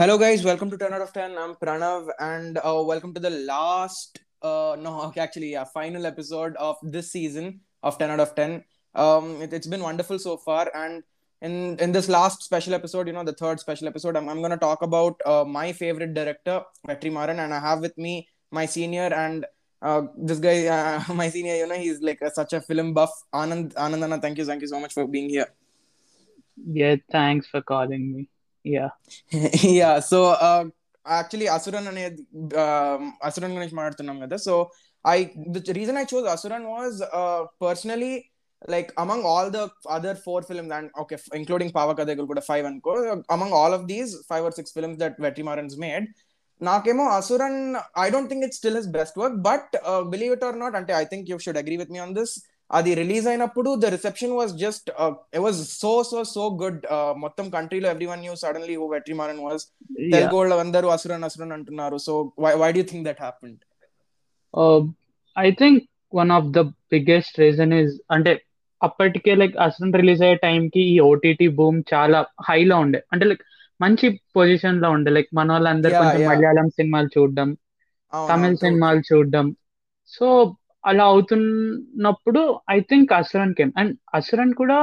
Hello, guys. Welcome to 10 out of 10. I'm Pranav, and uh, welcome to the last, uh, no, actually, yeah, final episode of this season of 10 out of 10. Um, it, has been wonderful so far, and in in this last special episode, you know, the third special episode, I'm, I'm going to talk about uh, my favorite director, Vetri Maran, and I have with me my senior and uh, this guy, uh, my senior, you know, he's like a, such a film buff. Anand, Anandana, thank you, thank you so much for being here. Yeah, thanks for calling me Yeah. Yeah so actually Asuran అనేది అసురన్ గురించి మాట్లాడుతున్నాం కదా so I the reason I chose Asuran was personally like among all the other four films and okay including పావకథలు కూడా five అనుకో among all of these five or six films that Vetri Maaran's made నాకేమో Asuran I don't think it still his best work but believe it or not అంటే I think you should agree with me on this అది release అయినప్పుడు the reception was just was so so so good మొత్తం కంట్రీలో everyone knew suddenly who Vetrimaran was Telugu వాళ్ళు అందరూ అసురన్ అసురన్ అంటున్నారు. So why do think that happened I think one of the biggest reason is అంటే అప్పటికే like అసలు release అయ్యే టైంకి ఈ ఓటీటీ బూమ్ చాలా హైలో ఉండే. అంటే లైక్ మంచి పొజిషన్లో ఉండే. లైక్ మన వాళ్ళందరూ కొంచెం. మలయాళం సినిమాలు చూడడం తమిళ సినిమాలు చూడడం. సో అలా అవుతున్నప్పుడు I think Asuran came and Asuran కూడా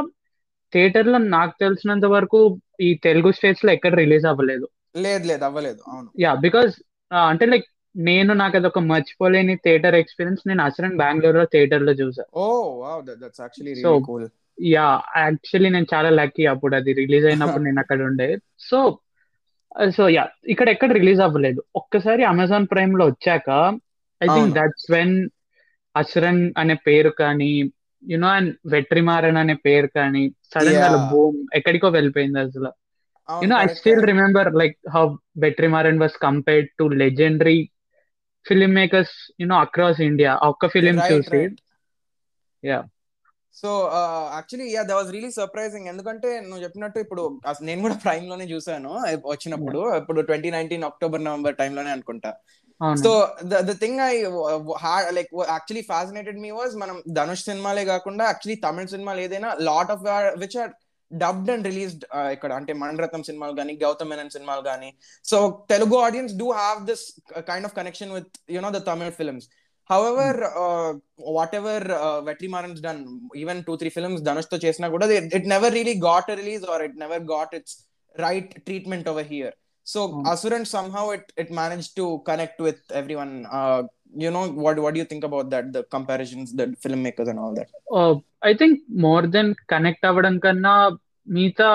థియేటర్లో నాకు తెలిసినంత వరకు ఈ తెలుగు స్టేట్స్లో ఎక్కడ రిలీజ్ అవ్వలేదు. లేదు లేదు అవ్వలేదు. అవును. యా బికాస్ అంటే లైక్ నేను నాకు అది ఒక మర్చిపోలేని థియేటర్ ఎక్స్పీరియన్స్ నేను అసలు బెంగళూరులో థియేటర్లో చూసా. ఓ wow that's actually really cool ya actually నేను చాలా లక్కీ అప్పుడు అది రిలీజ్ అయినప్పుడు నేను అక్కడ ఉండే. సో సో యా ఇక్కడ ఎక్కడ రిలీజ్ అవ్వలేదు. ఒక్కసారి అమెజాన్ ప్రైమ్లో వచ్చాక I think. That's when Asuran అనే పేరు కానీ యునో అండ్ వెట్రిమారన్ అనే పేరు కానీ సడన్గా. బూమ్ ఎక్కడికో వెళ్ళిపోయింది అసలు. you know i still remember like how vetrimaran was compared to legendary filmmakers you know across india. ఒక్క ఫిలిం చూసి. Yeah. So actually ya the was really surprising ఎందుకంటే నువ్వు చెప్పినట్టు ఇప్పుడు నేను కూడా ప్రైమ్లోనే చూసాను వచ్చినప్పుడు. ఇప్పుడు ట్వంటీ నైన్టీన్ అక్టోబర్ నవంబర్ టైంలోనే అనుకుంటా. So the thing I like actually fascinated me was మనం ధనుష్ సినిమాలే కాకుండా యాక్చువల్లీ తమిళ సినిమాలు ఏదైనా lot of which are dubbed and released ఇక్కడ అంటే మణరత్నం సినిమాలు కానీ గౌతమ్ మేనన్ సినిమాలు కానీ so Telugu audience do have this kind of connection with you know the Tamil films however whatever Vetrimaran's done even two three films ధనుష్తో చేసినా కూడా it never really got release are it never got it's right treatment over here So Hmm. Asuran somehow it it managed to connect with everyone. Uh, you know what what do you think about that? The comparisons, the filmmakers and all that. I think more than connect అవ్వడం కన్నా మిగతా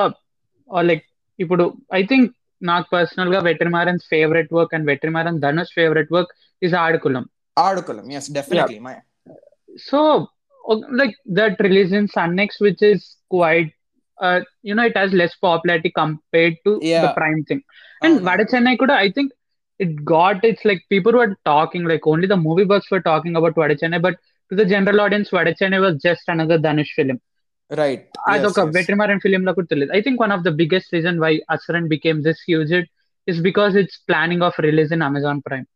like ఇప్పుడు I think నాకు personal గా Vetrimaaran's favourite work and Vetrimaaran Dhanush favourite work is Aadukalam Ardukulam, yes, definitely. My so o- like that release in Sunnex, which is quite uh, you know it has less popularity compared to the Yeah. prime thing and అవును. Vada Chennai kuda I think it got it's like people were talking like only the movie buffs were talking about Vada Chennai but to the general audience Vada Chennai was just another Dhanush film right. అదొక yes, yes. వెటర్మరియన్ film లో కూడా తెలియదు I think one of the biggest reason why Asuran became this huge it is because it's planning of release in Amazon Prime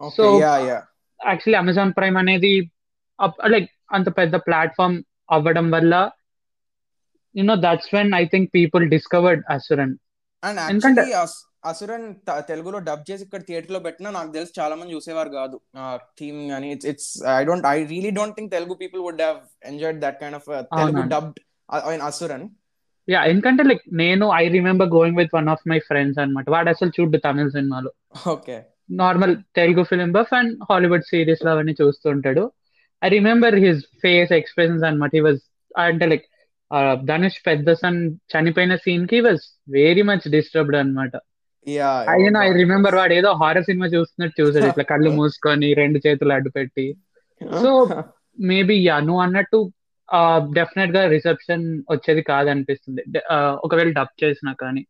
Okay, so- yeah, yeah. Actually Amazon Prime అనేది like అంత పెద్ద platform అవ్వడం వల్ల you know that's when I think people discovered Asuran As- Asuran త- తెలుగులో dub చేసి ఇక్కడ థియేటర్లో పెట్టినా నాకు తెలిసి చాలా మంది చూసేవారు కాదు. థీమ్ కానీ it's it's I don't I really don't think Telugu people would have enjoyed that kind of Telugu. Dubbed Asuran ya ఎందుకంటే లైక్ నేను I remember going with one of my friends అన్నమాట. వాడు అసలు చూడు తమిళ సినిమాలు. Okay. Normal Telugu film buff and Hollywood సిరీస్లో అవన్నీ చూస్తుంటాడు. I remember his face expressions అనమాట హీ వాజ్ అంటే లైక్ ధనుష్ పెద్ద సన్ చనిపోయిన సీన్కి వాజ్ వెరీ మచ్ డిస్టర్బ్డ్ అనమాట యా అయినా ఐ రిమెంబర్ వాడు ఏదో హారర్ సినిమా చూస్తున్నట్టు చూసాడు ఇట్లా కళ్ళు మూసుకొని రెండు చేతులు అడ్డు పెట్టి So, మేబీ యా నువ్వు అన్నట్టు డెఫినెట్గా రిసెప్షన్ వచ్చేది కాదనిపిస్తుంది. ఒకవేళ డబ్ చేసినా కానీ.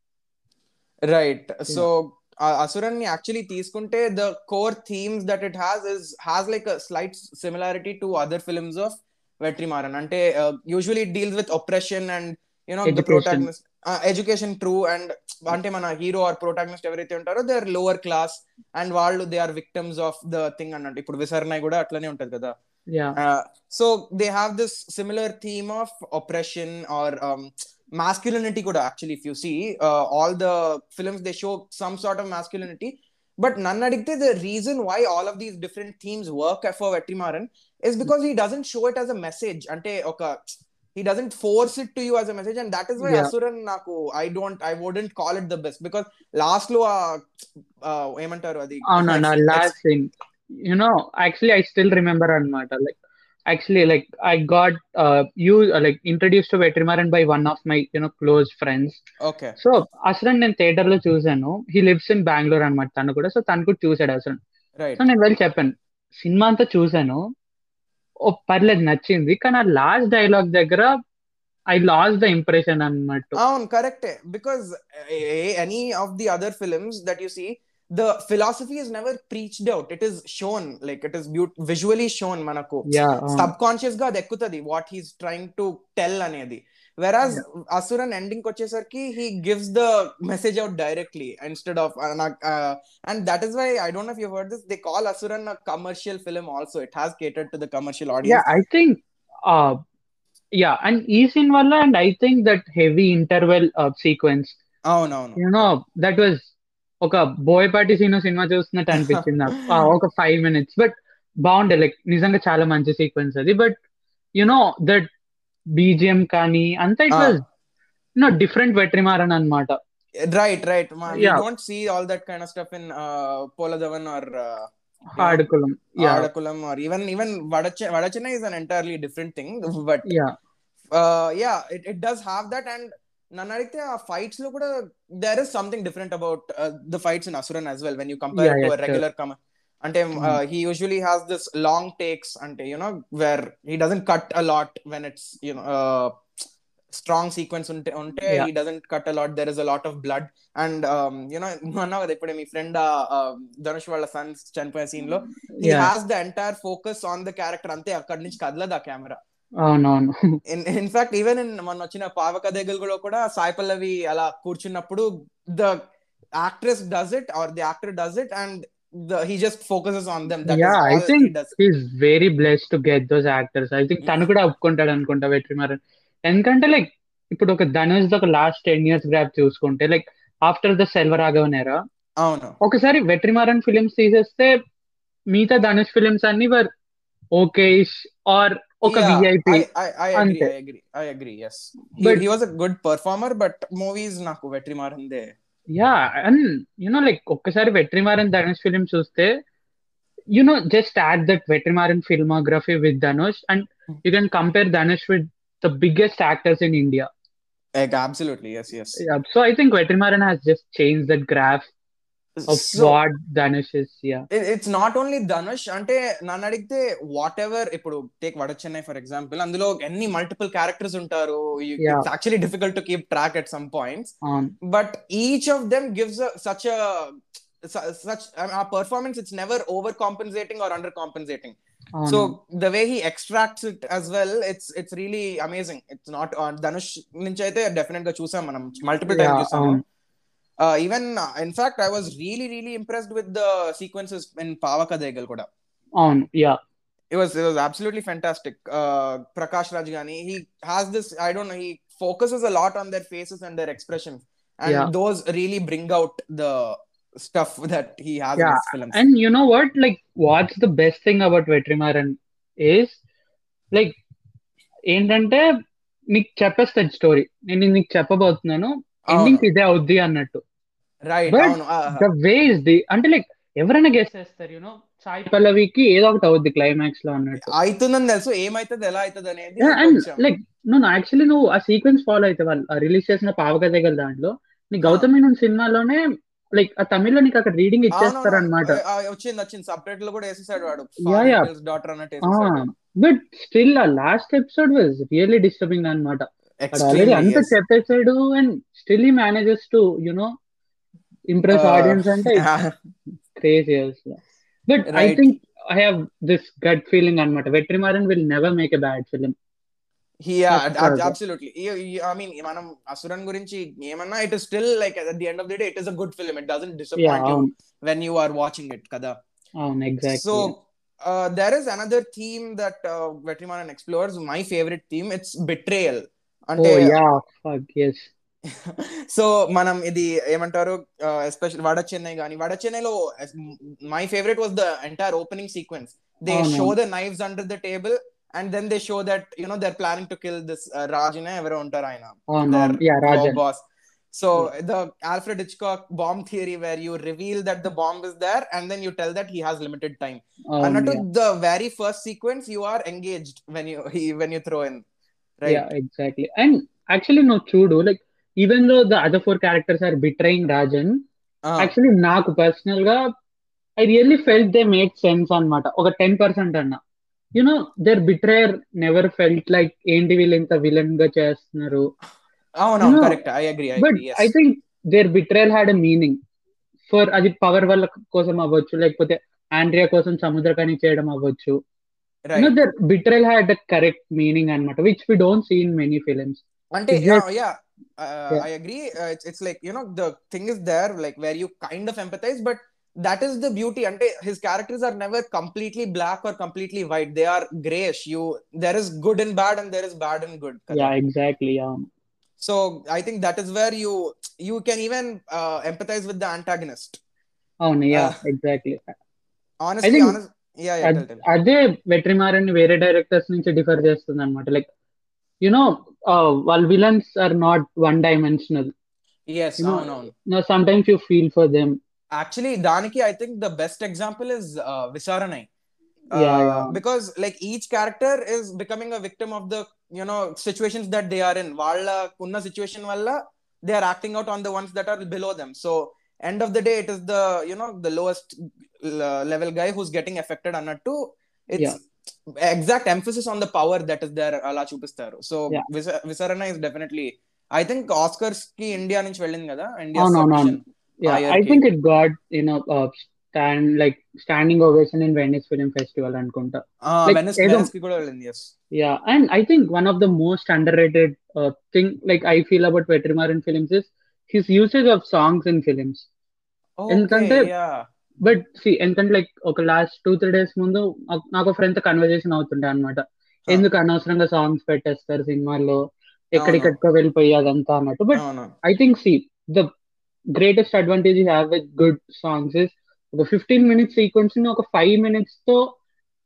రైట్ సో అసురన్ని యాక్చువల్లీ తీసుకుంటే the core themes that it has is has like slight similarity to other films of Vetrimaaran అంటే usually it deals with oppression and you know the Education. Protagonist education true and అంటే మన hero or protagonist ఎవరైతే ఉంటారో they are lower class and వాళ్ళు they are victims of the thing అన్నట్టు ఇప్పుడు విసర్నాయ్ కూడా అట్లనే ఉంటది కదా yeah Uh, so they have this similar theme of oppression or um, masculinity kuda actually if you see uh, all the films they show some sort of masculinity but none adigte the reason why all of these different themes work for Vetrimaran is because he doesn't show it as a message. ante oka he doesn't force it to you as a message. And that is why Yeah. asuran naku i don't i wouldn't call it the best. Because last lo ఏమంటారు అది? అవునా last scene you know actually I still remember అనమాట like actually like I got you like introduce to Vetrimaran by one of my you know close friends okay so అసలు నేను థియేటర్లో చూసాను he lives in Bengaluru అనమాట తను కూడా so తను కూడా చూసాడు అసలు సో నేను వెళ్ళి చెప్పాను. సినిమా అంతా చూసాను పర్లేదు నచ్చింది. కానీ ఆ లాస్ట్ డైలాగ్ దగ్గర ఐ లాస్ ద ఇంప్రెషన్ అన్నమాట అవును కరెక్టే. Because any of the other films that you see the philosophy is never preached out it is shown like it is but visually shown మనకు. సబ్ కాన్షియస్గా అది ఎక్కుతుంది what he's trying to tell అనేది. Whereas Asuran ending వచ్చేసరికి he gives the message out directly instead of and that is why I don't know you heard this they call Asuran commercial film also it has catered to the commercial audience I think ya and ఈ scene వల్ల and I think that heavy interval sequence అవునవును. You know that was ఒక Boyapati scene సినిమా చూస్తున్నట్టు అనిపించింది. ఒక five minutes but బాగుండే like నిజంగా చాలా మంచి సీక్వెన్స్ అది. బట్ యునో దట్ బీజిఎం కానీ అంతా it Ah. Was you know different Vetrimaaran అనమాట Right, right. Man, Yeah. We don't see all that kind of stuff in uh, Poladavan or uh, Aadukalam yeah Adakulam or even even Vadacha- Vadachana is an entirely different thing. But yeah uh, yeah, it, it does have that. And నన్ను అడిగితే ఆ ఫైట్స్లో కూడా there is something different about the fights in Asuran as well when you compare Yeah, to yeah, regular comma అంటే he usually has this long takes అంటే you know where he doesn't cut a lot when it's you know strong sequence ఉంటే ఉంటే. He doesn't cut a lot there is a lot of blood and you know అన్నావు కదా ఇప్పుడే మీ friend Dhanush వాళ్ళ sons చనిపోయే సీన్లో he has the entire focus on the character అంతే అక్కడి నుంచి కదలదు ఆ కెమెరా అవునవును. ఇన్ఫాక్ట్ ఈవెన్ ఇన్ మొన్న వచ్చిన పావక దగ్గర కూడా సాయి పల్లవి అలా కూర్చున్నప్పుడు the actress does it or the actor does it and he just focuses on them that Yeah, I think does is very blessed to get those actors I think తను కూడా ఒప్పుకుంటాడు అనుకుంటా వెట్రిమారన్. ఎందుకంటే లైక్ ఇప్పుడు ఒక ధనుష్ ఒక లాస్ట్ టెన్ ఇయర్స్ గ్రాప్ చూసుకుంటే like after the Selvaraghavan era అవును. ఒకసారి వెట్రిమారన్ ఫిలిమ్స్ తీసేస్తే మిగతా ధనుష్ ఫిలిమ్స్ అన్ని వర్ ఓకే ఆర్ ఒక విఐపి అంతే. I agree I agree yes But- he was a good performer but movies నాకు వెట్రి మారిందే yeah and you know like ఒక్కసారి వెట్రిమారన్ ధనుష్ ఫిలిం చూస్తే you know just add that Vetrimaaran filmography with Dhanush and you can compare Dhanush with the biggest actors in India absolutely yes yes so I think Vetrimaaran has just change that graph of what Dhanush is yeah it's not only Dhanush అంటే నన్ను అడిగితే whatever ఇప్పుడు take Vada Chennai for example అందులో ఎన్ని multiple characters ఉంటారు. It's actually difficult to keep track at some points but each of them gives such performance it's never over compensating or under compensating so అవును the way he extracts it as well it's it's really amazing. It's not on Dhanush నుంచి అయితే డెఫినెట్గా చూసాం మనం. Multiple time Yeah, చూసాము. అవును. Even in fact I was really really impressed with the sequences in Paava Kadhaigal కూడా అవును yeah it was it was absolutely fantastic uh prakash raj gani he has this i don't know he focuses a lot on their faces and their expressions and Yeah. those really bring out the stuff that he has in Yeah, his films And you know what? Like, what's the best thing about Vetrimaran is like ఏంటంటే నీకు చెప్పేస్తాడు story నేను నీకు చెప్పబోతున్నాను ending ఇదే అవుద్ది అన్నట్టు uh, the way is the అంటే లైక్ ఎవరైనా గెస్ చేస్తారు యూనో సాయి పల్లవికి ఏదో ఒకటి అవుద్ది క్లైమాక్స్లో అన్నట్టు. అవుతుందని తెలుసు ఏమైతుంది ఎలా అవుతుంది అనేది అండ్ లైక్ నువ్వు యాక్చువల్లీ నువ్వు ఆ సీక్వెన్స్ ఫాలో అయితే వాళ్ళు రిలీజ్ చేసిన పావక దగ్గర దాంట్లో నీ గౌతమ్ మీనన్ సినిమాలోనే లైక్ ఆ తమిళ్ళో నీకు అక్కడ రీడింగ్ ఇచ్చేస్తారు అనమాట వచ్చింది వచ్చింది సపరేట్లో కూడా వేసేసాడు వాడు. డాటర్ అన్నట్టు బట్ స్టిల్ ఆ last episode was really disturbing అనమాట ఆల్రెడీ Extremely, అంత. చెప్పేసాడు and still he manages to you know impress Uh, audience అంటే crazy but I Right. Think I have this gut feeling అనమాట Vetrimaaran will never make a bad film Yeah, That's ab- right. absolutely. I mean, మనం అసురన్ గురించి ఏమన్నా it is still like at the end of the day it is a good film it doesn't yeah disappoint you అవును. When you are watching it కదా? అవును so exactly there is another theme that Vetrimaaran explores my favourite theme it's betrayal అంటే yeah fuck yes so మనం ఇది ఏమంటారు special Vada Chennai కానీ వడ చెన్నైలో my favourite was the entire opening sequence they అవును. Show the knives under the table and then they show that you know their planning to kill this రాజునే ఎవరో ఉంటారు ఆయన అవును yeah Rajan boss so the Alfred Hitchcock bomb theory where you reveal that the bomb is there and then you tell that he has limited time అన్నట్టు the very first sequence you are engaged when you when you throw in yeah exactly and actually నువ్వు చూడు like even though the other four characters are betraying Rajan actually నాకు పర్సనల్గా I really felt they make sense అన్నమాట. ఒక ten percent అన్న. You know their betrayer never felt like ఏంటి వీళ్ళు ఇంత విలన్గా చేస్తున్నారు. But I think their betrayal had a meaning for అది పవర్ వాళ్ళ కోసం అవ్వచ్చు లేకపోతే ఆండ్రియా కోసం సముద్రకని చేయడం అవ్వచ్చు. You know their betrayal had a correct meaning అన్నమాట which we don't see in many films అంటే Yes. Yeah Yeah. I agree it's like you know the thing is there like where you kind of empathize but that is the beauty అంటే his characters are never completely black or completely white they are greyish you there is good and bad and there is bad and good yeah exactly yeah so I think that is where you you can even empathize with the antagonist అవును yeah Ah. Exactly honestly think honest yeah yeah అద్- అదే వెట్రిమారన్ వేరే directors నుంచి differ చేస్తుంది అనమాట like you know, uh, while villains are not one dimensional. Yes, you know, no, no. no, sometimes you feel for them. Actually, Daniki, I think the best example is uh, Visaranai. Uh, yeah, yeah. Because like each character is becoming a victim of the you know situations that they are in. Valla kunna situation valla they are acting out on the ones that are below them. So end of the day, it is the you know the lowest uh, level guy who's getting affected. Anattu, it's yeah. Exact emphasis on the power that is there అలా చూపిస్తారు so Yeah. Visaranai is definitely I think ఆస్కర్స్కి India నుంచి వెళ్ళింది కదా India అవునవునవును. Yeah, Hierarchy. I think it got you know uh, stand like standing ovation in Venice Film Festival అనుకుంటా Like, Venice ఏదో- వెనస్కి కూడా వెళ్ళింది yes Yeah, and I think one of the most underrated uh, thing like I feel about Vetrimaran films is his usage of songs in films. ఎందుకంటే- but see ఎందుకంటే like ఒక last two three days ముందు నాకు- ఫ్రెండ్తో conversation అవుతుండే అనమాట ఎందుకు అనవసరంగా సాంగ్స్ పెట్టేస్తారు సినిమాల్లో? ఎక్కడికెక్కడికో వెళ్ళిపోయి అదంతా అన్నట్టు. But I think see the greatest advantage have with good songs is ఒక ఫిఫ్టీన్ మినిట్స్ సీక్వెన్స్ని ఒక five మినిట్స్తో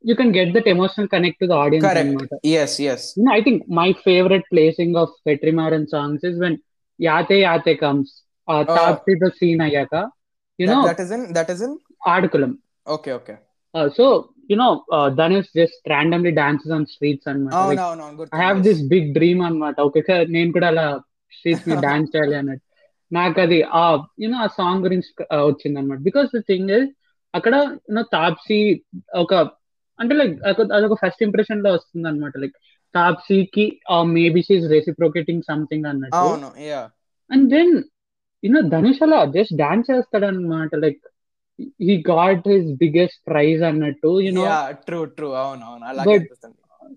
you can get that emotional connect to the audience అనమాట I think my favourite placing of Vetrimaaran songs is when Yathe Yathe comes the scene అయ్యాక. You know that is in that is in Aadukalam okay okay so you know Dhanush just randomly dances on streets అనమాట అవును అవును అవును I have this big dream అనమాట okay sir నేను కూడా అలా streets మీద డాన్స్ చేయాలి అన్నట్టు నాకు అది ఆ యూనో ఆ సాంగ్ గురించి వచ్చింది అనమాట బికాస్ ద థింగ్ ఇస్ అక్కడ యూనో తాప్సీ ఒక అంటే లైక్ అదొక ఫస్ట్ ఇంప్రెషన్లో వస్తుంది అనమాట లైక్ తాప్సీకి మేబీ షీఈ్ రెసిప్రోకేటింగ్ సంథింగ్ అన్నట్టు అవును yeah and then you know Dhanush అలా జస్ట్ డాన్స్ చేస్తాడు అనమాట like he got his biggest prize అన్నట్టు యూనో ట్రూ ట్రూ అవును అవును. అలాగే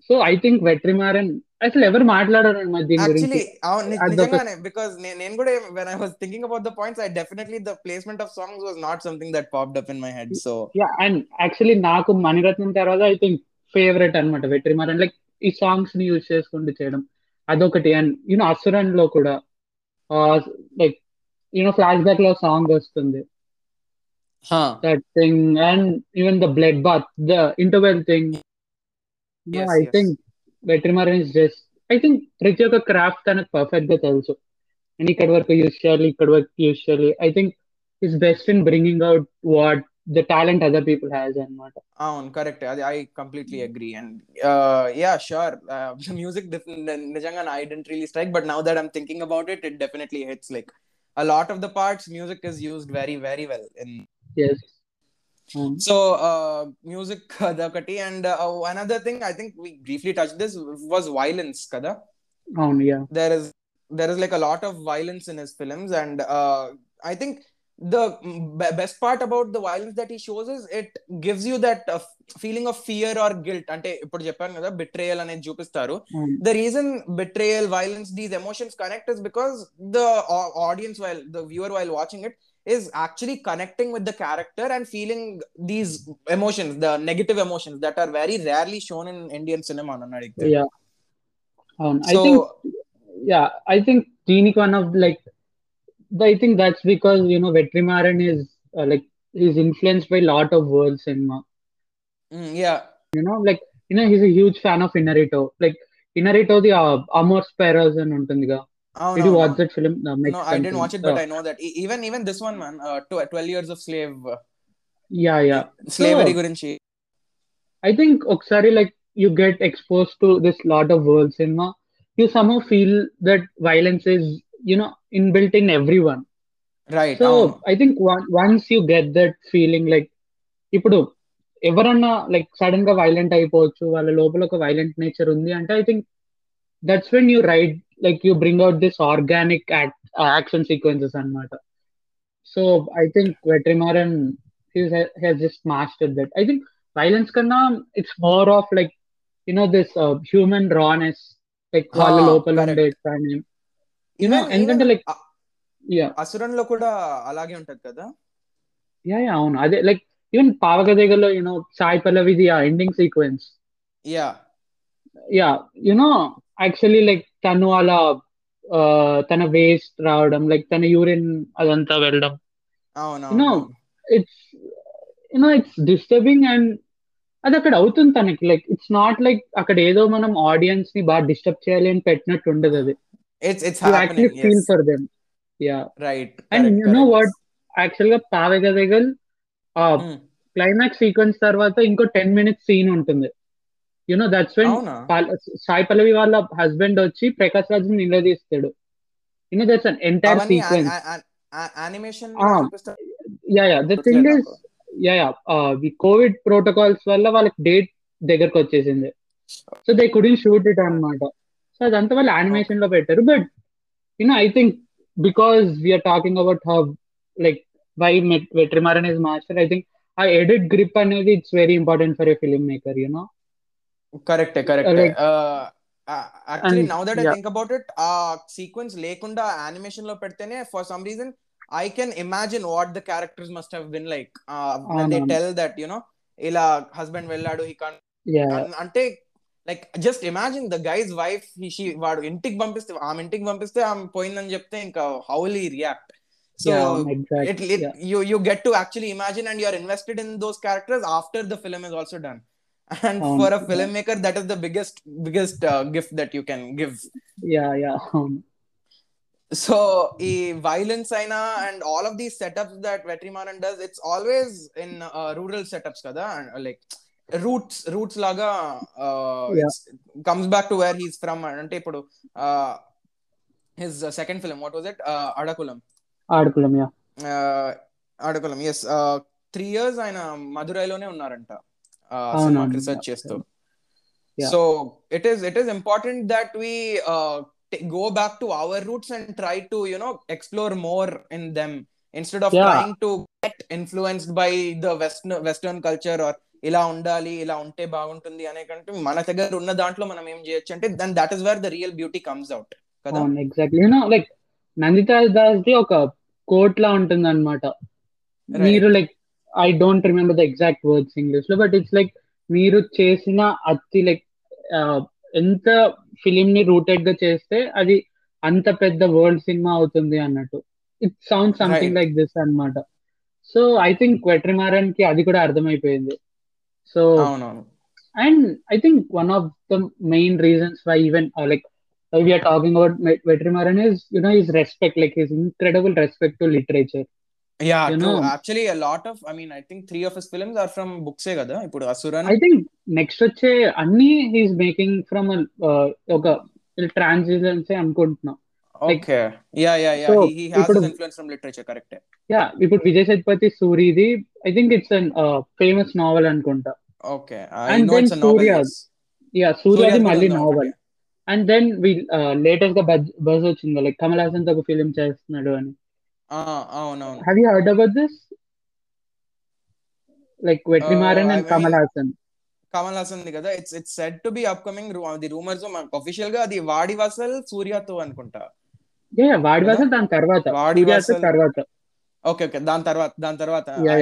సో ఐ థింక్ వెట్రిమారన్ అసలు ఎవరు మాట్లాడారు అన్నమాట దీని యాక్చువల్లీ గురించి నిజంగానే బికాస్ నేను కూడా when I was thinking about the points I definitely the placement of songs was not something that popped up in my head so yeah and actually నాకు మణిరత్నం తర్వాత ఐ థింక్ ఫేవరెట్ అనమాట Vetrimaaran like ఈ సాంగ్స్ని use చేసుకుంటూ చేయడం అదొకటి. And you know అసురన్లో కూడా like you know ఫ్లాష్ బ్యాక్లో సాంగ్ వస్తుంది. That thing and even the blood bath the interval thing Yes, I yes. Think Vetrimaaran is just I think ప్రతి ఒక్క క్రాఫ్ట్ తనకు పర్ఫెక్ట్గా తెలుసు. అండ్ ఇక్కడ వరకు యూజ్ చేయాలి ఇక్కడ వరకు యూజ్ చేయాలి. I think is best in bringing out what the talent other people has అనమాట అవును కరెక్ట్ అది I completely agree and yeah sure music నిజంగా I didn't really strike but now that I'm thinking about it it definitely hits like a lot of the parts music is used very very well in yes Mm-hmm. So, uh, music, Kada Kati, and uh, another thing I think we briefly touched this was violence, Kada. Oh, yeah. There is there is like a lot of violence in his films, and uh, I think the b- best part about the violence that he shows is it gives you that uh, feeling of fear or guilt అంటే ఇప్పుడు చెప్పాను కదా betrayal అనేది చూపిస్తారు the reason betrayal violence these emotions connect is because the au- audience while the viewer while watching it is actually connecting with the character and feeling these emotions the negative emotions that are very rarely shown in indian cinema అన్నట్టు yeah అవును I so think yeah I think దీనికి I think that's because you know Vetrimaran is uh, like he's influenced by a lot of world cinema. Mm, yeah, you know, like you know, he's a huge fan of Inarito. Like Inarito, the uh, Amor Sparrows and Untundiga. Oh, Did no, you watch no. that film? No, no I didn't watch it, but I know that e- even even this one, man, uh, twelve years of slave. Yeah, yeah, slavery so, gurinchi. I think Oksari, like you get exposed to this lot of world cinema, you somehow feel that violence is you know inbuilt in everyone. Right so I think once you get that feeling like ఇప్పుడు ఎవరన్నా like సడన్గా violent అయిపోవచ్చు వాళ్ళ లోపల ఒక violent nature ఉంది అంటే I think that's when you right like you bring out this organic action sequences అన్నమాట. So I think Vetrimaaran he's just master that I think violence కన్నా it's more of like you know this human rawness like వాళ్ళ లోపల. ఉండే కానీ you know Even- ఎందుకంటే like a- yeah అసురన్లో కూడా అలాగే ఉంటది కదా? యా యా అవును. అదే లైక్ ఈవెన్ పావగదేగలో యూనో సాయి పల్లవిది ఆ ending sequence yeah yeah you know actually like తను అలా తన వేస్ట్ రావడం లైక్ తన యూరిన్ అదంతా వెళ్ళడం. No. It's you know it's disturbing and అది అక్కడ అవుతుంది తనకి. లైక్ ఇట్స్ నాట్ లైక్ అక్కడ ఏదో మనం ఆడియన్స్ని బాగా డిస్టర్బ్ చేయాలి అని పెట్టినట్టు ఉండదు అది. It's it's you actually feel for them yeah right and you know what యాక్చువల్గా పావగదేగల్ ఆ క్లైమాక్స్ సీక్వెన్స్ తర్వాత ఇంకో టెన్ మినిట్స్ సీన్ ఉంటుంది. You know that's when Sai Pallavi వాళ్ళ హస్బెండ్ వచ్చి Prakash Raj నిలదీస్తాడు. You know that's an entire sequence animation. Yeah yeah the thing is yeah yeah the Covid protocols వల్ల వాళ్ళకి date దగ్గరకు వచ్చేసింది. So they couldn't shoot it అన్నమాట. So అదంతా వాళ్ళు యానిమేషన్లో పెట్టారు. But you know I think because we're talking about how like why Vetrimaaran is master I think ఆ edit grip అనేది it's very important for a film maker you know కరెక్టే కరెక్టే Like- actually And- now that I yeah. Think about it ఆ sequence లేకుండా యానిమేషన్లో పెడితేనే for some reason I can imagine what the characters must have been like they. Tell that you know ఇలా husband వెళ్ళాడు he can yeah అంటే like just imagine the guy's wife she వాడు ఇంటికి పంపిస్తే ఆమె ఇంటికి పంపిస్తే ఆమె పోయిందని చెప్తే ఇంకా how he react so yeah exact it, it you you get to actually imagine and you're invested in those characters after the film is also done and Um, for a filmmaker that is the biggest biggest uh, gift that you can give yeah yeah అవును so ఈ violence అయినా and all of these setups that Vetrimaran does it's always in uh, rural setups kada and, like roots roots laga uh, Yeah. it's, comes back to where he's from. అంటే ఇప్పుడు his second film what was it? uh, Adakulam Aadukalam yeah Aadukalam yes three years ఆయన మదురైలోనే ఉన్నారంట. Research చేస్తూ. So it is it is important that we go back to our roots and try to you know explore more in them instead of. Trying to get influenced by the western western culture or ఇలా ఉండాలి ఇలా ఉంటే బాగుంటుంది అనే కంటే మన దగ్గర ఉన్న దాంట్లో మనం ఏం చేయొచ్చు అంటే then that is where the real beauty comes out కదా? Exactly like Nandita Das the ఒక కోట్ లా ఉంటుంది అనమాట మీరు like I don't remember the exact words ఇంగ్లీష్లో బట్ ఇట్స్ లైక్ మీరు చేసిన అతి లైక్ ఎంత ఫిలిం ని రూటెడ్గా చేస్తే అది అంత పెద్ద వరల్డ్ సినిమా అవుతుంది అన్నట్టు. It sound something. Like this అన్నమాట. సో ఐ థింక్ వెట్రిమారన్కి అది కూడా అర్థమైపోయింది. సో అవునవును And I think one of the main reasons why even uh, like why we are talking about Vet- Vetrimaran is you know his respect, like his incredible respect to literature. Yeah You true know- actually a lot of i mean i think three of his films are from books ఏ కదా ఇప్పుడు Asuran I think next వచ్చే అన్ని he's making from a uh, ఒక ట్రాన్సిజెన్స్ అనుకుంటున్నా like- Okay yeah yeah yeah he has influence from literature correct yeah ఇప్పుడు Vijay Sethupathi సూరిది I think it's an famous novel అనుకుంటా. Okay I And no it's a novel. Yeah సూర్యది మళ్ళీ novel and then వి లేటెస్ట్గా buzz వచ్చింది like Kamal హాసన్తో ఒక film చేస్తున్నాడు అని. అవునవును. Have you heard about this? Like Vetrimaran Uh, and I Kamal mean- Hassan. Kamal Haasan కదా. It's it's said to be upcoming the rumours అఫీషియల్గా అది వాడి వసల్ సూర్యతో అనుకుంటా. వాడి? వాసల్ దాని తర్వాత వాడి వాసల్- తర్వాత ఓకే ఓకే దాని తర్వాత దాని తర్వాత. I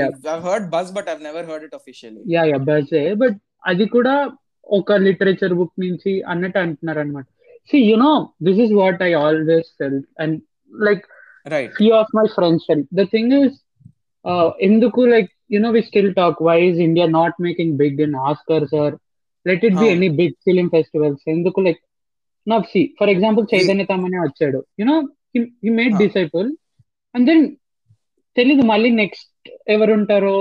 heard buzz but I never heard it officially yeah yeah buzz but అది కూడా ఒక లిటరేచర్ బుక్ నుంచి అన్నట్టు అంటున్నారు అనమాట see you know this is what i always felt and like right few of my friends felt the thing is uh ఎందుకు like you know we still talk why is india not making big in oscars or let it be అవును. any big film festivals ఎందుకు like now see for example Chaitanya Tamhane వచ్చాడు. You know he, he made Ah. disciple. And then తెలీదు మళ్ళీ next ఎవరు ఉంటారో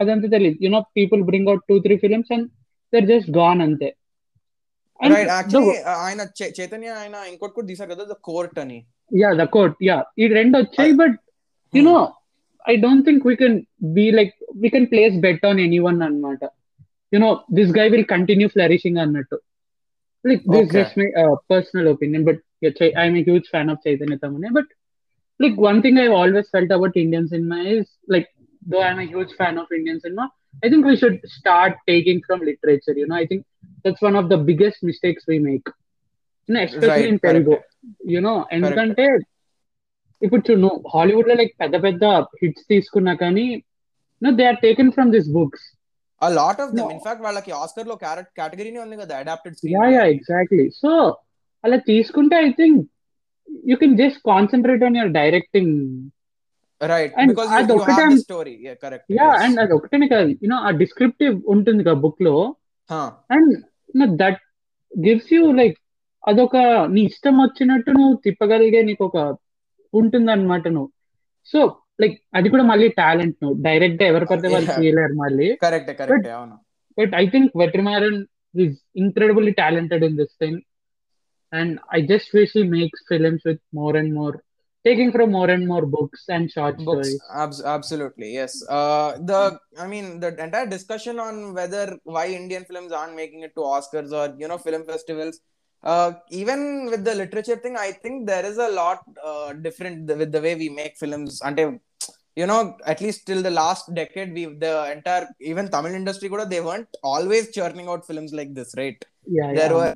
అదంతా తెలియదు you know people bring out two three films and then just gone అంతే. ఆయన చైతన్య ఆయన ఇంకోటి కూడా తీసారు కదా ద కోర్ట్ అని. యా ద కోట్ యా ఈ రెండు వచ్చాయి I- but you know I don't think we can be like we can place bet on any one అనమాట you know this guy will continue flourishing అన్నట్టు. Like this Okay. Just my personal opinion but I'm a huge fan of Chaitanya Tamhane but like one thing I've always felt about Indian cinema is like though I'm a huge fan of Indian cinema, I think we should start taking from literature. You know, I think that's one of the biggest mistakes we make. You know, especially Right, in Telugu. You know, ఎందుకంటే ఇప్పుడు చూడు హాలీవుడ్లో like పెద్ద పెద్ద hits తీసుకున్నా కానీ no they are taken from this books a lot of them No. In fact వాళ్ళకి ఆస్కర్లో కేటగిరీనే ఉంది కదా adapted yeah yeah exactly so అలా తీసుకుంటే I think you can just concentrate on your directing right And because you అదొక్కటే have the an- story correct yeah and అది ఒకటేనే కాదు. యూనో ఆ డిస్క్రిప్టివ్ ఉంటుంది కదా బుక్లో and that gives you like అదొక నీ ఇష్టం వచ్చినట్టు నువ్వు తిప్పగలిగే నీకు ఒక ఉంటుంది అనమాట నువ్వు. సో లైక్ అది కూడా మళ్ళీ టాలెంట్ నువ్వు డైరెక్ట్ గా ఎవరు పడితే వాళ్ళు Yeah. చేయలేరు మళ్ళీ కరెక్ట్ కరెక్ట్ అవును but I think Vetrimaaran is incredibly talented in this thing and I just wish he makes films with more and more taking from more and more books and short books stories abs- absolutely yes uh the i mean the entire discussion on whether why indian films aren't making it to oscars or you know film festivals uh even with the literature thing i think there is a lot uh, different th- with the way we make films until you know at least till the last decade we the entire even tamil industry kuda they weren't always churning out films like this right yeah there were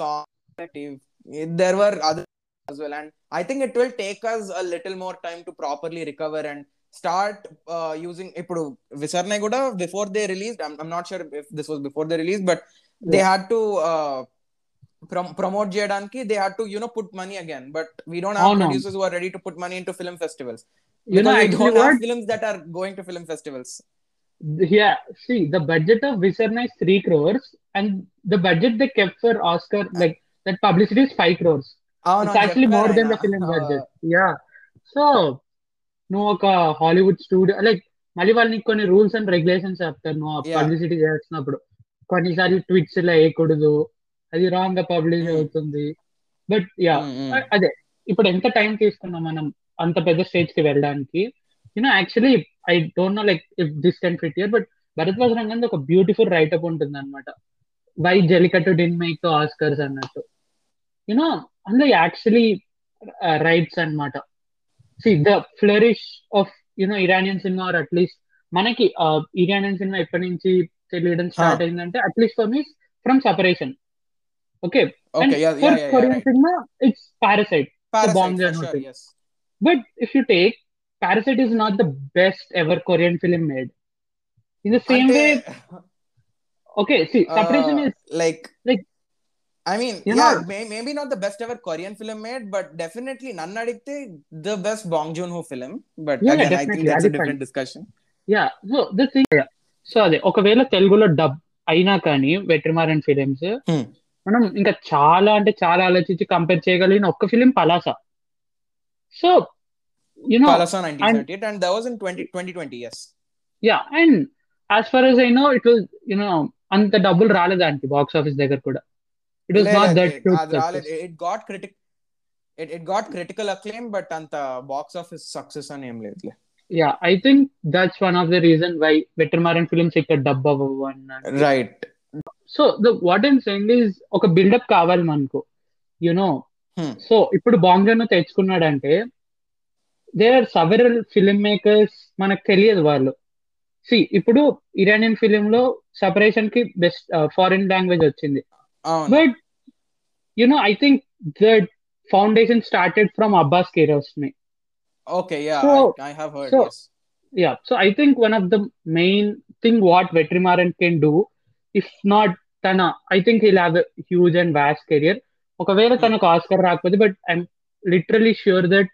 songs there were other as well and i think it will take us a little more time to properly recover and start uh, using ఇప్పుడు విసర్నే కూడా before they released I'm, I'm not sure if this was before they released but they had to uh, prom- promote చేయడానికి they had to you know put money again but we don't have అవును. producers who are ready to put money into film festivals you know because we actually don't have what films that are going to film festivals Yeah, see, the budget of Visarna is three crores, and the budget they kept for Oscar, like that publicity is five crores. అవును It's actually more than the చెప్పారు film ఆయన. budget. Yeah. So, నువ్వు ఒక Hollywood studio like మళ్ళీ వాళ్ళు నీకు కొన్ని rules and regulations చెప్తారు నువ్వు Yeah. పబ్లిసిటీ చేస్తున్నప్పుడు కొన్నిసార్లు ట్వీట్స్ ఇలా వేయకూడదు అది రాంగ్గా పబ్లిష్ Mm. అవుతుంది బట్ యా Mm, mm. అదే ఇప్పుడు ఎంత టైం తీసుకున్నాం మనం అంత పెద్ద స్టేజ్కి వెళ్ళడానికి you know actually I don't know like if this can fit year but Bharadwaj రంగంది ఒక బ్యూటిఫుల్ రైటప్ ఉంటుంది అనమాట why Jallikattu didn't make Oscars అన్నట్టు యూనో అందులో యాక్చువల్లీ రైట్స్ అన్నమాట see the flourish of you know Iranian cinema or at least మనకి Iranian cinema ఎప్పటి నుంచి తెలియడం స్టార్ట్ Huh. అయిందంటే at least for me from separation Okay okay yeah yeah yeah, yeah Korean right. Cinema it's Parasite Parasite, bomb for there, sure, nothing. yes But if you take Parasite is not the best ever Korean film made. In the same అంటే, way, okay, see, uh, separation is like like, I mean, you yeah, know- may, maybe not the best ever Korean film made, but definitely none adigte the best Bong Joon Ho film. But Yeah, again, I think definitely, that's a అది different discussion. yeah. So the thing, yeah. So అదే ఒకవేళ తెలుగులో dub అయినా కానీ Vetrimaaran films Hmm. మనం ఇంకా చాలా అంటే చాలా ఆలోచించి కంపేర్ చేయగలిగిన ఒక్క film Palasa so you know Palasa 1938, and that was in 20, 2020, yes. Yeah and as far I know it you know అంత డబ్బులు రాలేదానికి బాక్స్ ఆఫీస్ దగ్గర కూడా. ఇట్ వాస్ నాట్ దట్ రాలేదు. It got critic it, it got critical acclaim, but అంత box office success అని ఏం లేదు yeah I think that's one of the reason why Vetrimaran films ఇక్కడ డబ్ అవ్వవు right so the what I'm saying is ఒక buildup కావాలి మనకు you know Hmm. So ఇప్పుడు బాంగ్లను తెచ్చుకున్నాడంటే there are several film makers మనకు తెలియదు వాళ్ళు. సి ఇప్పుడు ఇరానియన్ ఫిలిం లో సపరేషన్కి బెస్ట్ ఫారిన్ లాంగ్వేజ్ వచ్చింది but you know I think that foundation started from Abbas Kiarostami okay yeah have heard so- yes. yeah so i think one of the main thing what vetrimaran can do if not tana i think he'll have a huge and vast career ఒకవేళ తనకు Oscar రాకపోతే but I'm literally sure that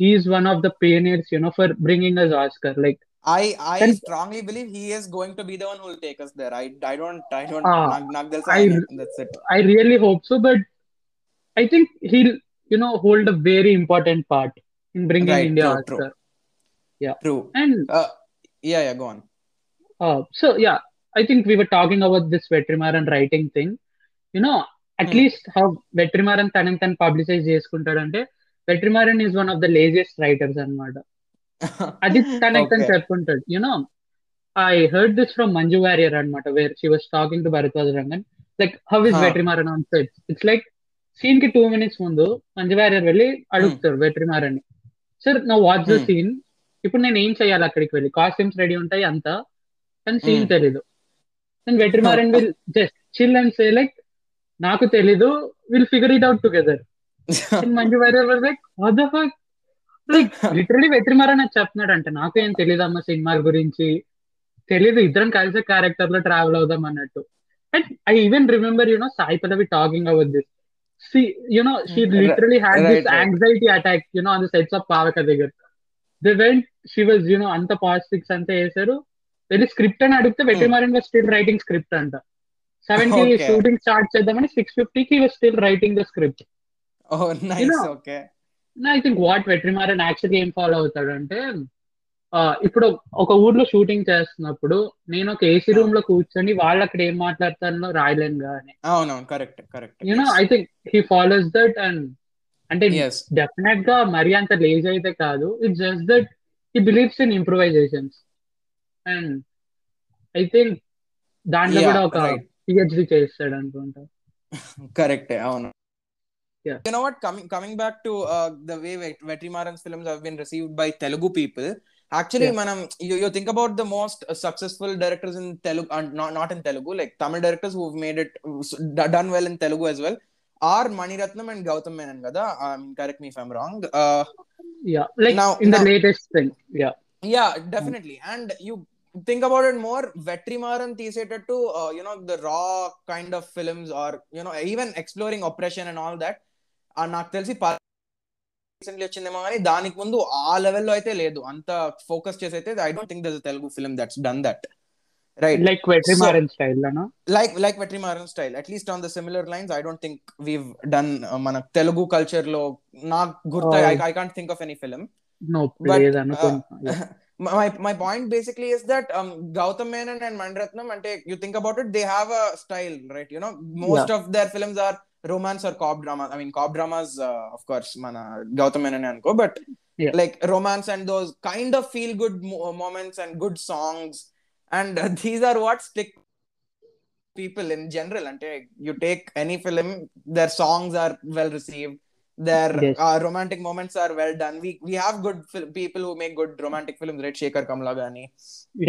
he's one of the pioneers you know for bringing us Oscar like I I Then- strongly believe he is going to be the one who will take us there. I I don't I don't Ah, నాకు నాకు తెలుసు I- ఆయనే. that's it. I really hope so, but I think he'll, you know, hold a very important part in bringing Right, India true, true. Oscar. True. And Uh, yeah, I think we were talking about this Vetrimaran writing thing. You know, at Hmm. least how Vetrimaran తనని తను publicise చేసుకుంటాడంటే Vetrimaran is one of the laziest writers అన్నమాట అది తనకి తను. చెప్పుకుంటాడు you know I heard this from Manju Warrier అనమాట where she was talking to Bharadwaj Rangan like how is. Vetrimaran on set it's like సీన్కి two minutes ముందు మంజు వారియర్ వెళ్ళి అడుగుతారు వెట్రిమారన్ సార్ నా వాచ్ ద Hmm. సీన్ ఇప్పుడు నేను ఏం చేయాలి అక్కడికి వెళ్ళి కాస్ట్యూమ్స్ రెడీ ఉంటాయి అంతా కానీ సీన్ Hmm. తెలీదు and Vetrimaran will just chill and say like నాకు తెలీదు will figure it out together Manju Warrier was like what the fuck like literally Vetrimaran అని చెప్తున్నాడు అంటే నాకు ఏం తెలియదు అమ్మ సినిమాల గురించి. తెలీదు ఇద్దరం కలిసే క్యారెక్టర్లో ట్రావెల్ అవుదాం అన్నట్టు. And I even remember you know Sai Pallavi talking about this see you know she literally had this. Anxiety attack you know on the sets of Paava దగ్గర the went she was you know అంత పాజిటిక్స్ అంతా వేసారు వెళ్ళి script అని అడిగితే Vetrimaran was still writing script అంట. Okay. Shooting start చేద్దామని సిక్స్ ఫిఫ్టీకి was still writing the script. I think what Vetrimaran actually ఏం ఫాలో అవుతాడంటే ఇప్పుడు ఒక ఊర్లో షూటింగ్ చేస్తున్నప్పుడు నేను ఒక ఏసీ రూమ్లో కూర్చొని వాళ్ళు అక్కడ ఏం మాట్లాడతానో రాయలేను కానీ అవునవును correct correct you know I think he follows that and అంటే డెఫినెట్గా మరీ అంత లేజ్ అయితే కాదు. It's just that he believes in improvisations and I think దాంట్లో కూడా ఒక. పిహెచ్డి చేస్తాడు అనుకుంటా కరెక్ట్ అవును Yeah. You know what? Coming coming back to uh, the way Vet- Vetrimaran's films have been received by Telugu people. Actually, Yeah. manam you, you think about the most uh, successful directors in Telugu, and not not in Telugu, like Tamil directors who've made it uh, d- done well in Telugu as well, are Maniratnam and Gautam Menon. Kada, um, correct me if I'm wrong. Uh, yeah like Now- in the latest thing yeah yeah definitely and you think about it more Vetrimaran తీసేటట్టు you know the raw kind of films or you know even exploring oppression and all that నాకు తెలిసి వచ్చిందేమో కానీ దానికి ముందు ఆ లెవెల్లో అయితే లేదు. అంత ఫోకస్ చేసి అయితే I don't think this Telugu film that's done that right like Vetrimaran style లోనా like like Vetrimaran style at least on the similar lines I don't think we've done మన తెలుగు కల్చర్లో నాకు గుర్తు Oh. I can't think of any no అనుకుంటా my my point basically is that um Gautam Menon and Maniratnam and you think about it they have a style right you know most of their films are romance or cop drama I mean cop dramas uh, of course mana Gautam Menon and co but Yeah. like romance and those kind of feel good mo- moments and good songs and uh, these are what stick people in general and you take any film their songs are well received their Yes. uh, romantic moments are well done we we have good fil- people who make good romantic films right Shekhar Kamla gani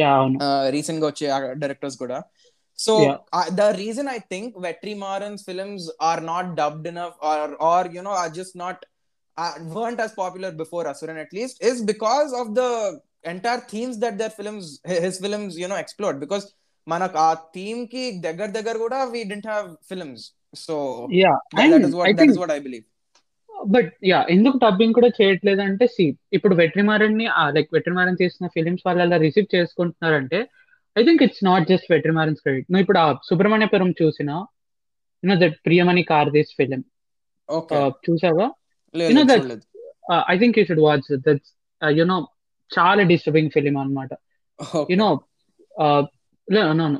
yeah అవును recent గా వచ్చే directors కూడా so Yeah. The reason I think Vetrimaaran's films are not dubbed enough or or you know or just not weren't as popular before Asuran at least is because of the entire themes that their films his films you know explored. Because మనకు ఆ థీమ్కి దగ్గర దగ్గర కూడా we didn't have films. So yeah that, that is what I that think is what I believe. But yeah ఎందుకు dubbing కూడా చేయట్లేదు అంటే C ఇప్పుడు వెట్రిమారన్ని లైక్ వెట్రిమారన్ చేసిన ఫిలిమ్స్ వాళ్ళు అలా receive చేసుకుంటున్నారంటే I think it's not just Vetrimaran's credit నువ్వు ఇప్పుడు ఆ సుబ్రహ్మణ్యపురం చూసిన యూనో దట్ ప్రియమణి కార్దేశ్ ఫిలిం okay. చూసావా? that- చూడలేదు. I think you should watch that's you know చాలా డిస్టర్బింగ్ ఫిలిం అనమాట you know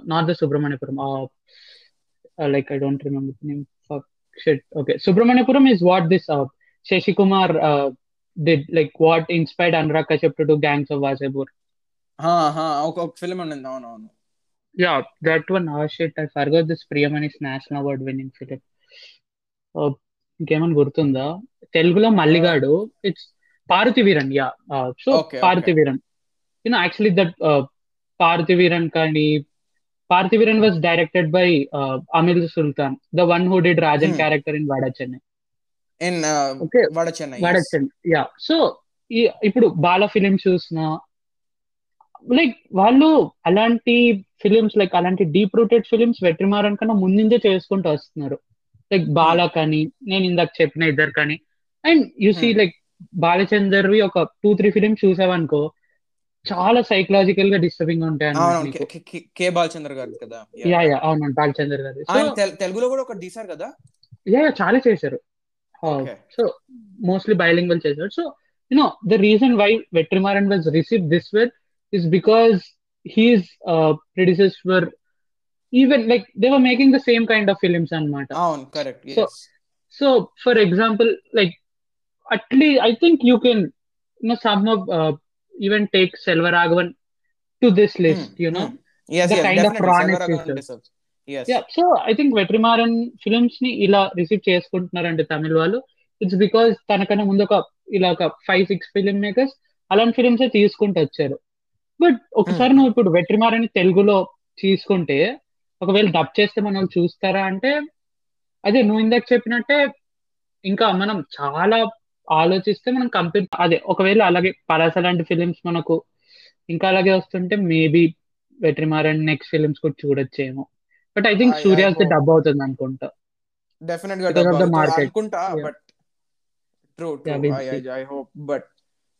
not the Subramaniapuram like I don't remember name okay Subramaniapuram is what this Sasikumar did like what inspired Anurag Kashyap to Gangs of Wasseypur national award winning film ఇంకేమైనా గుర్తుందా? తెలుగులో Malligadu it's Paruthi Veeran yeah so Okay, Paruthi okay. Veeran you know actually that Paruthi Veeran కానీ Paruthi Veeran was directed by Ameer Sultan the one who did Rajan Hmm. Character in Vada Chennai in okay Vada Chennai Vada Chennai yeah so ఇప్పుడు Bala film చూసిన like వాళ్ళు అలాంటి films like అలాంటి deep rooted films Vetrimaaran కన్నా ముందుందే చేసుకుంటూ వస్తున్నారు. Like Balak అని నేను ఇందాక చెప్పిన ఇద్దరు కానీ. And you see Hmm. Like బాలచందర్వి ఒక టూ త్రీ ఫిలిమ్స్ చూసావనుకో చాలా సైకలాజికల్గా డిస్టర్బింగ్ ఉంటాయి కే- బాలచంద్ర గారు కదా? యా యా అవునండి బాలచందర్ గారు సో తెలుగులో కూడా ఒక తీసారు కదా? యా చాలా చేశారు. సో మోస్ట్లీ బైలింగ్వల్ చేశారు. So you know the reason why Vetrimaran was receive this with is because he's predecessor even like they were making the same kind of films అన్నమాట. అవును correct So, so for example like Atlee I think you can no some of even take Selvaraghavan to this list you know yes the yes kind of definitely. Rawness Selvaragavan is there. deserves. yes. Yeah so I think Vetrimaran ఫిలిమ్స్ని ఇలా receive చేసుకుంటున్నారంటే తమిళ వాళ్ళు it's because తనకన్నా ముందు ఒక ఇలా ఒక five six film makers అలాంటి films తీసుకుంటూ వచ్చారు బట్ ఒకసారి Hmm. నువ్వు ఇప్పుడు వెట్రిమారన్ తెలుగులో తీసుకుంటే ఒకవేళ డబ్ చేస్తే మనం చూస్తారా అంటే అదే నువ్వు ఇందాక చెప్పినట్టే ఇంకా మనం చాలా ఆలోచిస్తే మనం కంపేర్ అదే ఒకవేళ అలాగే పలాస లాంటి ఫిలిమ్స్ మనకు ఇంకా అలాగే వస్తుంటే మేబీ వెట్రిమారన్ నెక్స్ట్ ఫిలిమ్స్ కూడా చూడొచ్చేమో. But I think Suriya's dub అవుతుంది అనుకుంటా. డెఫినెట్గా. అనుకుంటా. But true I hope but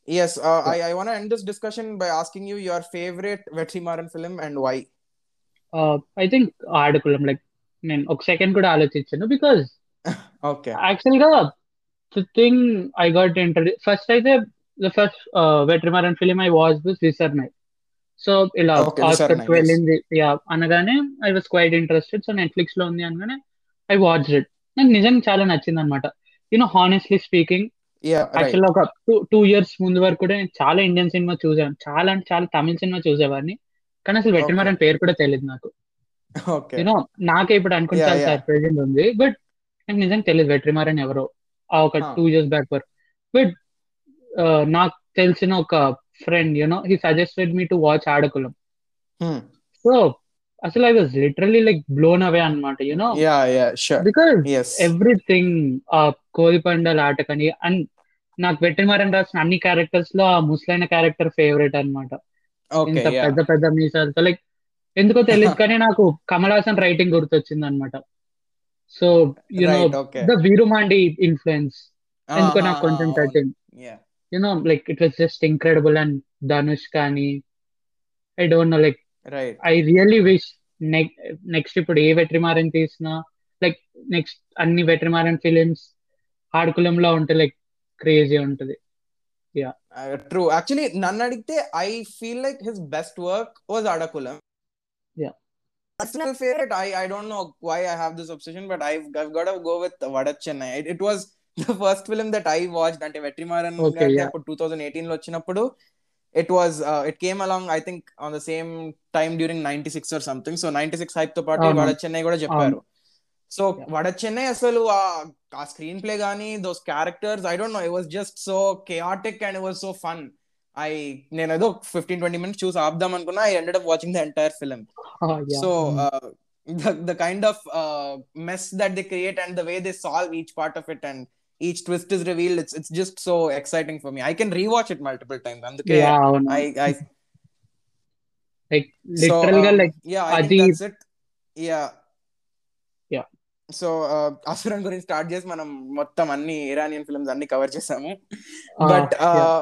yes uh, I I want to end this discussion by asking you your favorite Vetrimaran film and why? I think Aadukalam like నేను ఒక second కూడా ఆలోచించాను because okay. యాక్చువల్గా the thing I got introduced first అయితే the first Vetrimaran film I watch this Visaranai so ఇలా Oscars. వెళ్ళింది yeah అనగానే I was quite interested so నెట్ఫ్లిక్స్లో ఉంది అనగానే ఐ వాచ్ ఇట్ నాకు నిజంగా చాలా నచ్చింది అనమాట you know honestly speaking actual ఒక టూ టూ ఇయర్స్ ముందు వరకు కూడా నేను చాలా ఇండియన్ సినిమా చూసాను చాలా అంటే చాలా తమిళ సినిమా చూసేవాడిని. కానీ అసలు వెట్రిమారన్ పేరు కూడా తెలియదు నాకు. Okay. యూనో నాకే ఇప్పుడు అనుకుంటే చాలా. సర్ప్రైజింగ్ ఉంది. బట్ నాకు నిజంగా తెలియదు వెట్రిమారన్ ఎవరో. ఒక. టూ ఇయర్స్ బ్యాక్ వరకు. బట్ నాకు తెలిసిన ఒక friend you know he suggested me to watch Aadukalam. So అసలు I was literally like blown away అనమాట you know yeah yeah sure. Because everything ఆ కోడిపండల ఆటకని అండ్ నాకు వెట్రిమారన్ రాసిన అన్ని క్యారెక్టర్స్లో ఆ ముస్లైన క్యారెక్టర్ ఫేవరెట్ okay ఇంత పెద్ద పెద్ద మీసాలతో లైక్ ఎందుకో తెలియదు కానీ నాకు కమల్ హాసన్ రైటింగ్ గుర్తొచ్చింది అనమాట so right okay. The Virumaandi influence ఎందుకో Ah, నాకు కొంచెం touching yeah. You know like it was just incredible and Dhanush కానీ I don't know like I really wish next ఇప్పుడు ఏ వెట్రిమారన్ తీసినా లైక్ నెక్స్ట్ అన్ని వెట్రిమారన్ ఫిలిమ్స్ ఆడుకులంలో ఉంటే లైక్ క్రేజీ ఉంటది. True. Actually, none అడిగితే I feel like his best work was Adakulam. Personal favorite, I I don't know why I have this obsession, but I've I've got to go with Vadachennai. It, it was the first film that I watched అంటే Vetrimaaran Okay, yeah. అప్పుడు two thousand ఎయిటీన్లో వచ్చినప్పుడు it was it came along I think on the same time during ninety six or something so ninety six హైప్తో పాటు అవును. వడచెన్నై కూడా చెప్పారు so Yeah. Vada Chennai అసలు ఆ- స్క్రీన్ ప్లే గానీ those characters I don't know it was just so chaotic and it was so fun I నేను ఏదో fifteen twenty minutes చూసి ఆపుదాం అనుకున్నా I ended up watching the entire film so kind of uh, mess that they create and the way they solve each part of it and each twist is revealed it's it's just so exciting for me i can rewatch it multiple times అందుకే i i like లిటరల్గా um, like. So Asuran గురించి start చేసి మనం మొత్తం అన్ని Iranian films అన్ని cover చేసాము Ah, uh,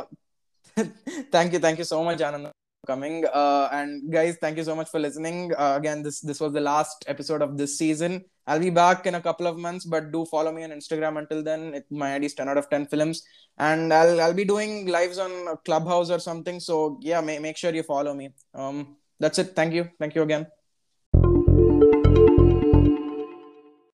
thank you thank you so much anand for coming. Uh, and guys thank you so much for listening. Uh, again this this was the last episode of this season. I'll be back in a couple of months but do follow me on instagram until then. It, my id is 10 out of 10 films. And i'll i'll be doing lives on clubhouse or something. So yeah ma- make sure you follow me. Um that's it. Thank you. Thank you again